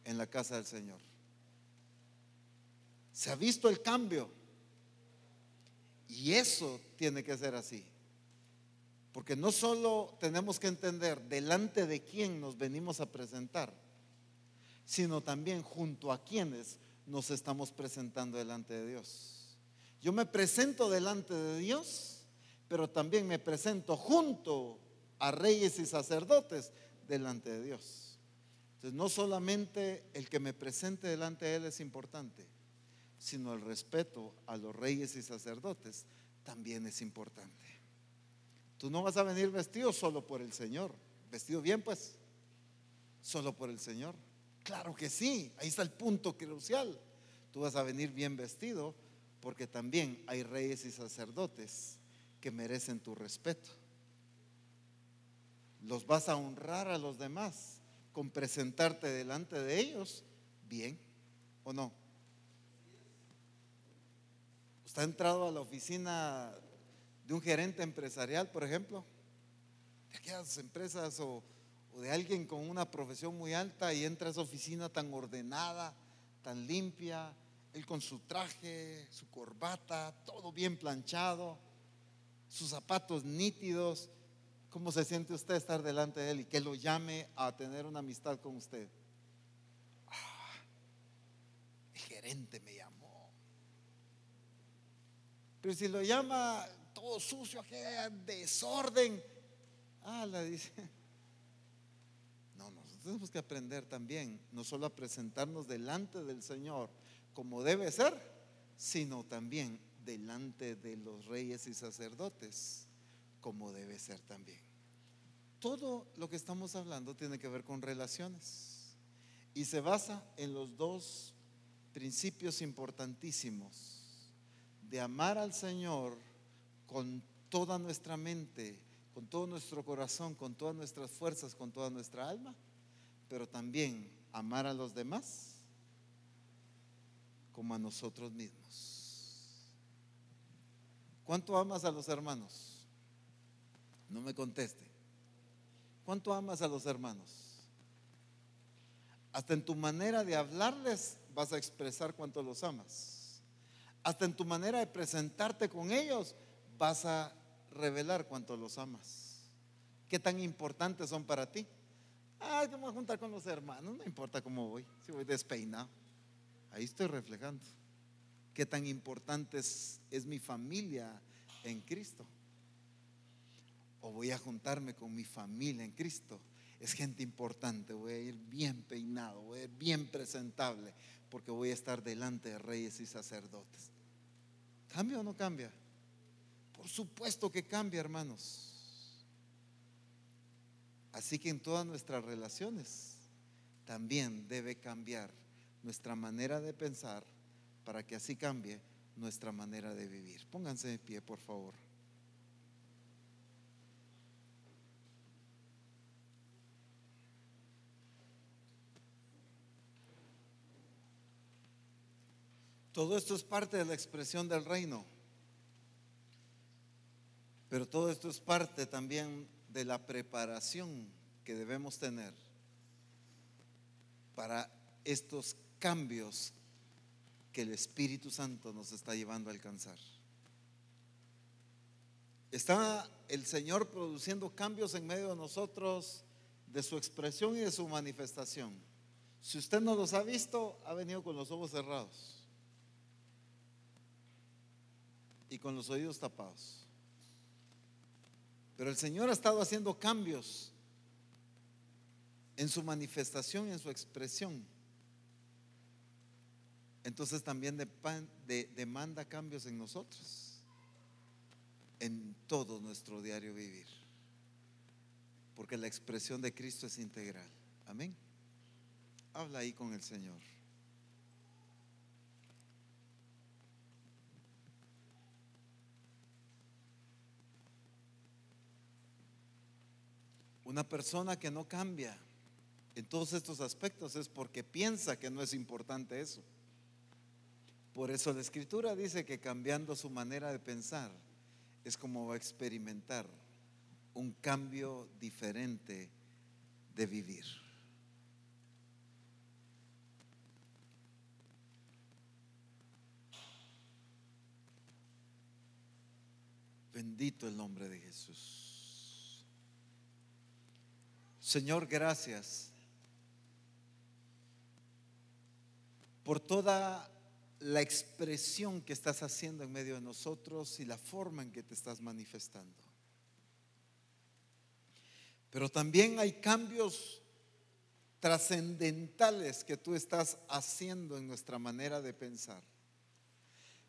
en la casa del Señor. Se ha visto el cambio. Y eso tiene que ser así. Porque no solo tenemos que entender delante de quién nos venimos a presentar, sino también junto a quienes nos estamos presentando delante de Dios. Yo me presento delante de Dios, pero también me presento junto a reyes y sacerdotes delante de Dios. Entonces, no solamente el que me presente delante de Él es importante, sino el respeto a los reyes y sacerdotes también es importante. Tú no vas a venir vestido solo por el Señor, vestido bien pues, solo por el Señor. Claro que sí, ahí está el punto crucial. Tú vas a venir bien vestido porque también hay reyes y sacerdotes que merecen tu respeto. Los vas a honrar a los demás con presentarte delante de ellos bien o no. ¿Usted ha entrado a la oficina de un gerente empresarial, por ejemplo? De aquellas empresas o, de alguien con una profesión muy alta y entra a esa oficina tan ordenada, tan limpia, él con su traje, su corbata, todo bien planchado, sus zapatos nítidos. ¿Cómo se siente usted estar delante de él y que lo llame a tener una amistad con usted? Ah, el gerente me llamó. Pero si lo llama todo sucio, desorden, ah, la dice. No, nosotros tenemos que aprender también, no solo a presentarnos delante del Señor como debe ser, sino también delante de los reyes y sacerdotes, como debe ser también. Todo lo que estamos hablando tiene que ver con relaciones y se basa en los dos principios importantísimos de amar al Señor con toda nuestra mente, con todo nuestro corazón, con todas nuestras fuerzas, con toda nuestra alma, pero también amar a los demás como a nosotros mismos. ¿Cuánto amas a los hermanos? No me conteste. ¿Cuánto amas a los hermanos? Hasta en tu manera de hablarles vas a expresar cuánto los amas. Hasta en tu manera de presentarte con ellos vas a revelar cuánto los amas. ¿Qué tan importantes son para ti? Ah, voy a juntar con los hermanos, no importa cómo voy, si voy despeinado. Ahí estoy reflejando qué tan importante es, mi familia en Cristo. O voy a juntarme con mi familia en Cristo. Es gente importante, voy a ir bien peinado, voy a ir bien presentable, porque voy a estar delante de reyes y sacerdotes. ¿Cambia o no cambia? Por supuesto que cambia, hermanos. Así que en todas nuestras relaciones también debe cambiar nuestra manera de pensar para que así cambie nuestra manera de vivir. Pónganse de pie, por favor. Todo esto es parte de la expresión del reino, pero todo esto es parte también de la preparación que debemos tener para estos cambios que el Espíritu Santo nos está llevando a alcanzar. Está el Señor produciendo cambios en medio de nosotros, de su expresión y de su manifestación. Si usted no los ha visto, ha venido con los ojos cerrados y con los oídos tapados. Pero el Señor ha estado haciendo cambios en su manifestación y en su expresión entonces también demanda cambios en nosotros, en todo nuestro diario vivir, porque la expresión de Cristo es integral. Amén. Habla ahí con el Señor. Una persona que no cambia en todos estos aspectos es porque piensa que no es importante eso. Por eso la escritura dice que cambiando su manera de pensar es como va a experimentar un cambio diferente de vivir. Bendito el nombre de Jesús. Señor, gracias por toda la expresión que estás haciendo en medio de nosotros y la forma en que te estás manifestando. Pero también hay cambios trascendentales que tú estás haciendo en nuestra manera de pensar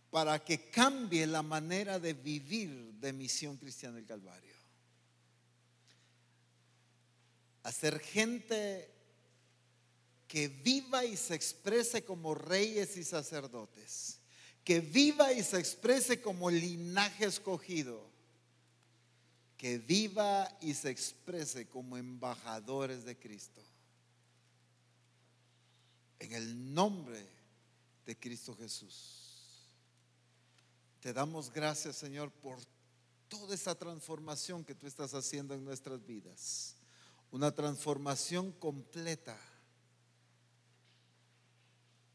para que cambie la manera de vivir de Misión Cristiana del Calvario. Hacer gente que viva y se exprese como reyes y sacerdotes, que viva y se exprese como linaje escogido, que viva y se exprese como embajadores de Cristo. En el nombre de Cristo Jesús. Te damos gracias, Señor, por toda esa transformación que tú estás haciendo en nuestras vidas. Una transformación completa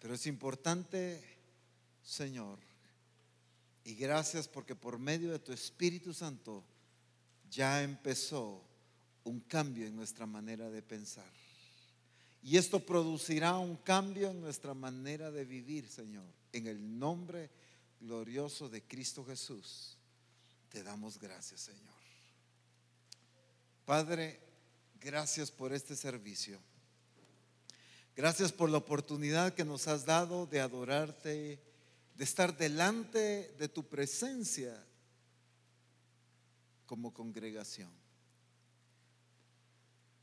pero es importante, Señor, y gracias porque por medio de tu Espíritu Santo ya empezó un cambio en nuestra manera de pensar. Y esto producirá un cambio en nuestra manera de vivir, Señor. En el nombre glorioso de Cristo Jesús, te damos gracias, Señor. Padre, gracias por este servicio. Gracias por la oportunidad que nos has dado de adorarte, de estar delante de tu presencia como congregación,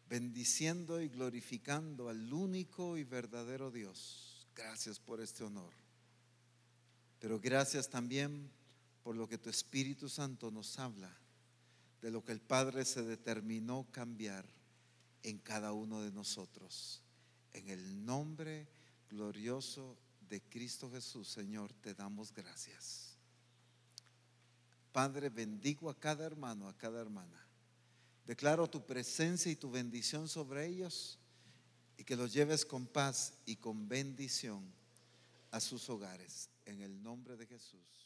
bendiciendo y glorificando al único y verdadero Dios. Gracias por este honor. Pero gracias también por lo que tu Espíritu Santo nos habla, de lo que el Padre se determinó cambiar en cada uno de nosotros. En el nombre glorioso de Cristo Jesús, Señor, te damos gracias. Padre, bendigo a cada hermano, a cada hermana. Declaro tu presencia y tu bendición sobre ellos y que los lleves con paz y con bendición a sus hogares. En el nombre de Jesús.